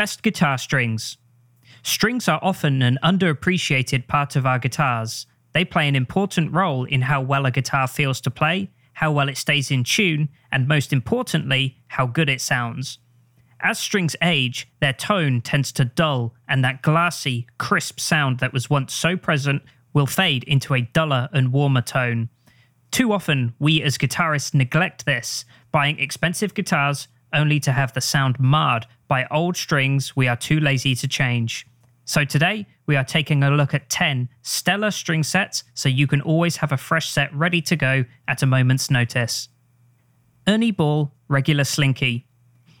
Best guitar strings. Strings are often an underappreciated part of our guitars. They play an important role in how well a guitar feels to play, how well it stays in tune, and most importantly, how good it sounds. As strings age, their tone tends to dull, and that glassy, crisp sound that was once so present will fade into a duller and warmer tone. Too often, we as guitarists neglect this, buying expensive guitars only to have the sound marred by old strings we are too lazy to change. So today, we are taking a look at 10 stellar string sets so you can always have a fresh set ready to go at a moment's notice. Ernie Ball Regular Slinky.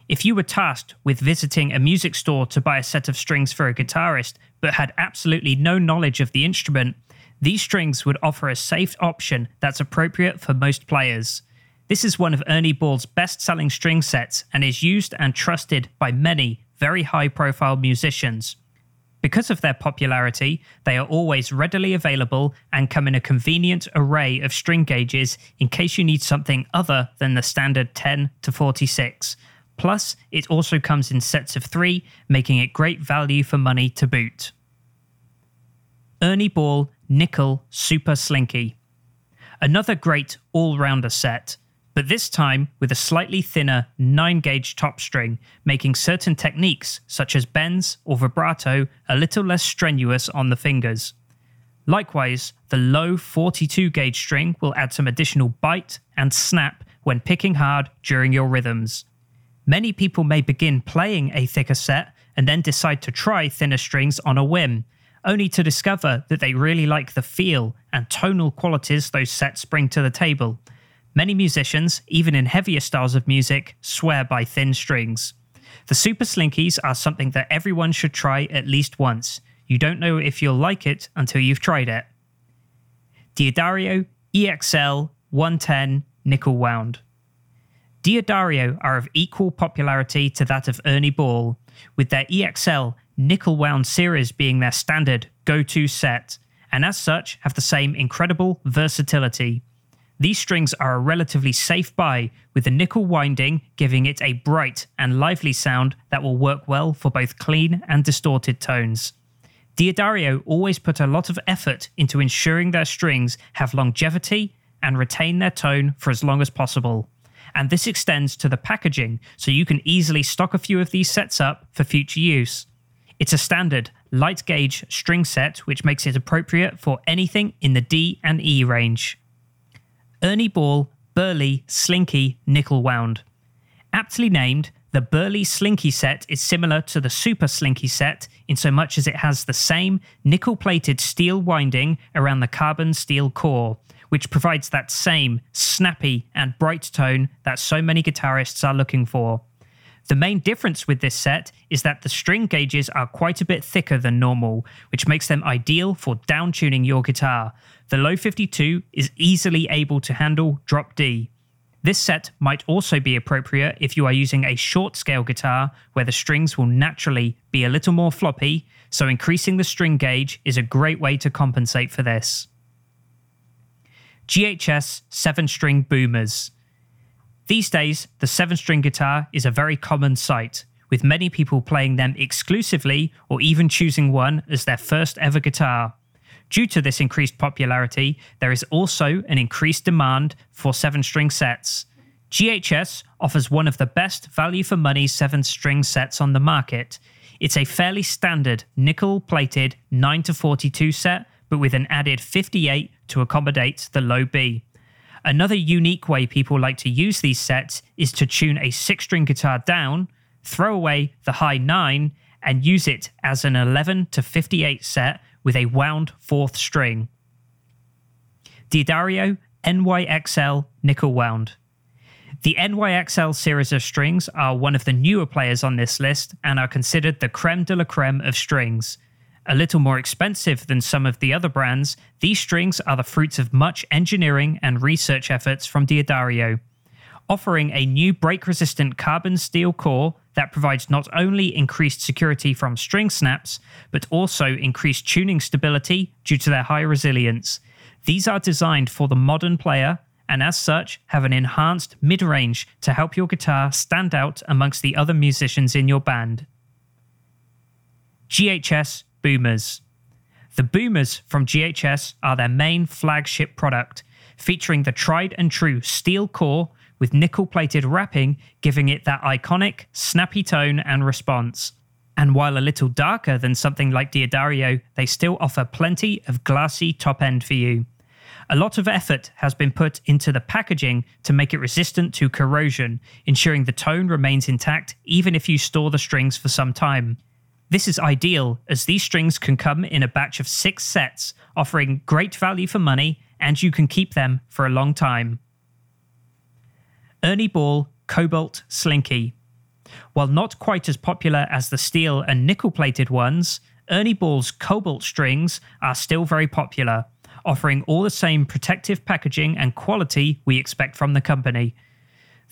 If you were tasked with visiting a music store to buy a set of strings for a guitarist but had absolutely no knowledge of the instrument, these strings would offer a safe option that's appropriate for most players. This is one of Ernie Ball's best selling string sets and is used and trusted by many very high profile musicians. Because of their popularity, they are always readily available and come in a convenient array of string gauges in case you need something other than the standard 10 to 46. Plus, it also comes in sets of three, making it great value for money to boot. Ernie Ball Nickel Super Slinky. Another great all rounder set but this time with a slightly thinner 9 gauge top string, making certain techniques, such as bends or vibrato, a little less strenuous on the fingers. Likewise, the low 42 gauge string will add some additional bite and snap when picking hard during your rhythms. Many people may begin playing a thicker set and then decide to try thinner strings on a whim, only to discover that they really like the feel and tonal qualities those sets bring to the table Many musicians, even in heavier styles of music, swear by thin strings. The Super Slinkies are something that everyone should try at least once. You don't know if you'll like it until you've tried it. D'Addario EXL 110 Nickel Wound. D'Addario are of equal popularity to that of Ernie Ball, with their EXL nickel wound series being their standard go to set, and as such have the same incredible versatility. These strings are a relatively safe buy, with the nickel winding giving it a bright and lively sound that will work well for both clean and distorted tones. D'Addario always put a lot of effort into ensuring their strings have longevity and retain their tone for as long as possible. And this extends to the packaging, so you can easily stock a few of these sets up for future use. It's a standard, light gauge string set, which makes it appropriate for anything in the D and E range. Ernie Ball Burly Slinky Nickel Wound. Aptly named, the Burly Slinky set is similar to the Super Slinky set in so much as it has the same nickel plated steel winding around the carbon steel core, which provides that same snappy and bright tone that so many guitarists are looking for. The main difference with this set is that the string gauges are quite a bit thicker than normal, which makes them ideal for downtuning your guitar. The low 52 is easily able to handle drop D. This set might also be appropriate if you are using a short scale guitar where the strings will naturally be a little more floppy, so increasing the string gauge is a great way to compensate for this. GHS 7 string boomers. These days, the seven string guitar is a very common sight, with many people playing them exclusively or even choosing one as their first ever guitar. Due to this increased popularity, there is also an increased demand for seven string sets. GHS offers one of the best value for money seven string sets on the market. It's a fairly standard nickel plated 9 to 42 set, but with an added 58 to accommodate the low B. Another unique way people like to use these sets is to tune a six string guitar down, throw away the high nine, and use it as an 11 to 58 set with a wound fourth string. D'Addario NYXL Nickel Wound. The NYXL series of strings are one of the newer players on this list and are considered the creme de la creme of strings. A little more expensive than some of the other brands, these strings are the fruits of much engineering and research efforts from D'Addario. Offering a new break resistant carbon steel core that provides not only increased security from string snaps, but also increased tuning stability due to their high resilience. These are designed for the modern player and as such have an enhanced mid range to help your guitar stand out amongst the other musicians in your band. GHS Boomers. The Boomers from GHS are their main flagship product, featuring the tried and true steel core with nickel plated wrapping, giving it that iconic, snappy tone and response. And while a little darker than something like D'Addario, they still offer plenty of glassy top end for you. A lot of effort has been put into the packaging to make it resistant to corrosion, ensuring the tone remains intact even if you store the strings for some time. This is ideal as these strings can come in a batch of six sets, offering great value for money, and you can keep them for a long time. Ernie Ball Cobalt Slinky. While not quite as popular as the steel and nickel plated ones, Ernie Ball's cobalt strings are still very popular, offering all the same protective packaging and quality we expect from the company.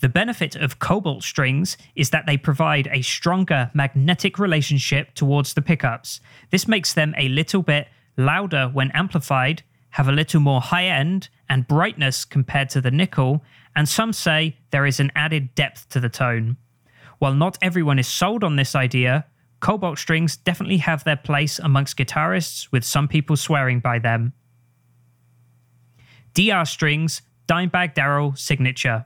The benefit of cobalt strings is that they provide a stronger magnetic relationship towards the pickups. This makes them a little bit louder when amplified, have a little more high end and brightness compared to the nickel, and some say there is an added depth to the tone. While not everyone is sold on this idea, cobalt strings definitely have their place amongst guitarists, with some people swearing by them. DR Strings Dimebag Darrell Signature.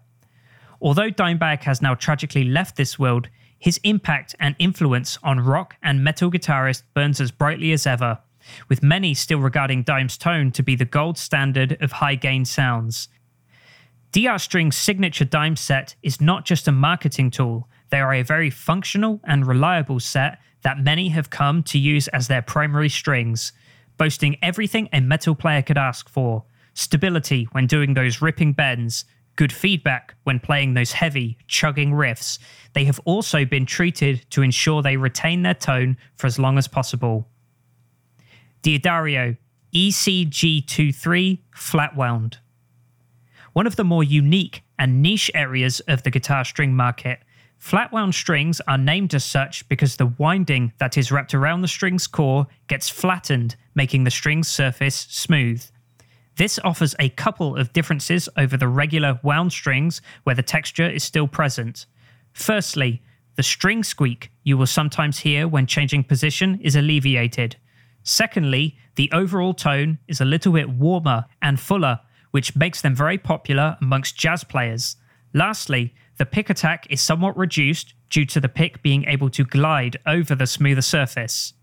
Although Dimebag has now tragically left this world, his impact and influence on rock and metal guitarists burns as brightly as ever, with many still regarding Dime's tone to be the gold standard of high gain sounds. DR String's signature Dime set is not just a marketing tool, they are a very functional and reliable set that many have come to use as their primary strings, boasting everything a metal player could ask for stability when doing those ripping bends, good feedback when playing those heavy, chugging riffs. They have also been treated to ensure they retain their tone for as long as possible. D'Addario ECG23 Flat Wound. One of the more unique and niche areas of the guitar string market, flat wound strings are named as such because the winding that is wrapped around the string's core gets flattened, making the string's surface smooth. This offers a couple of differences over the regular wound strings where the texture is still present. Firstly, the string squeak you will sometimes hear when changing position is alleviated. Secondly, the overall tone is a little bit warmer and fuller, which makes them very popular amongst jazz players. Lastly, the pick attack is somewhat reduced due to the pick being able to glide over the smoother surface.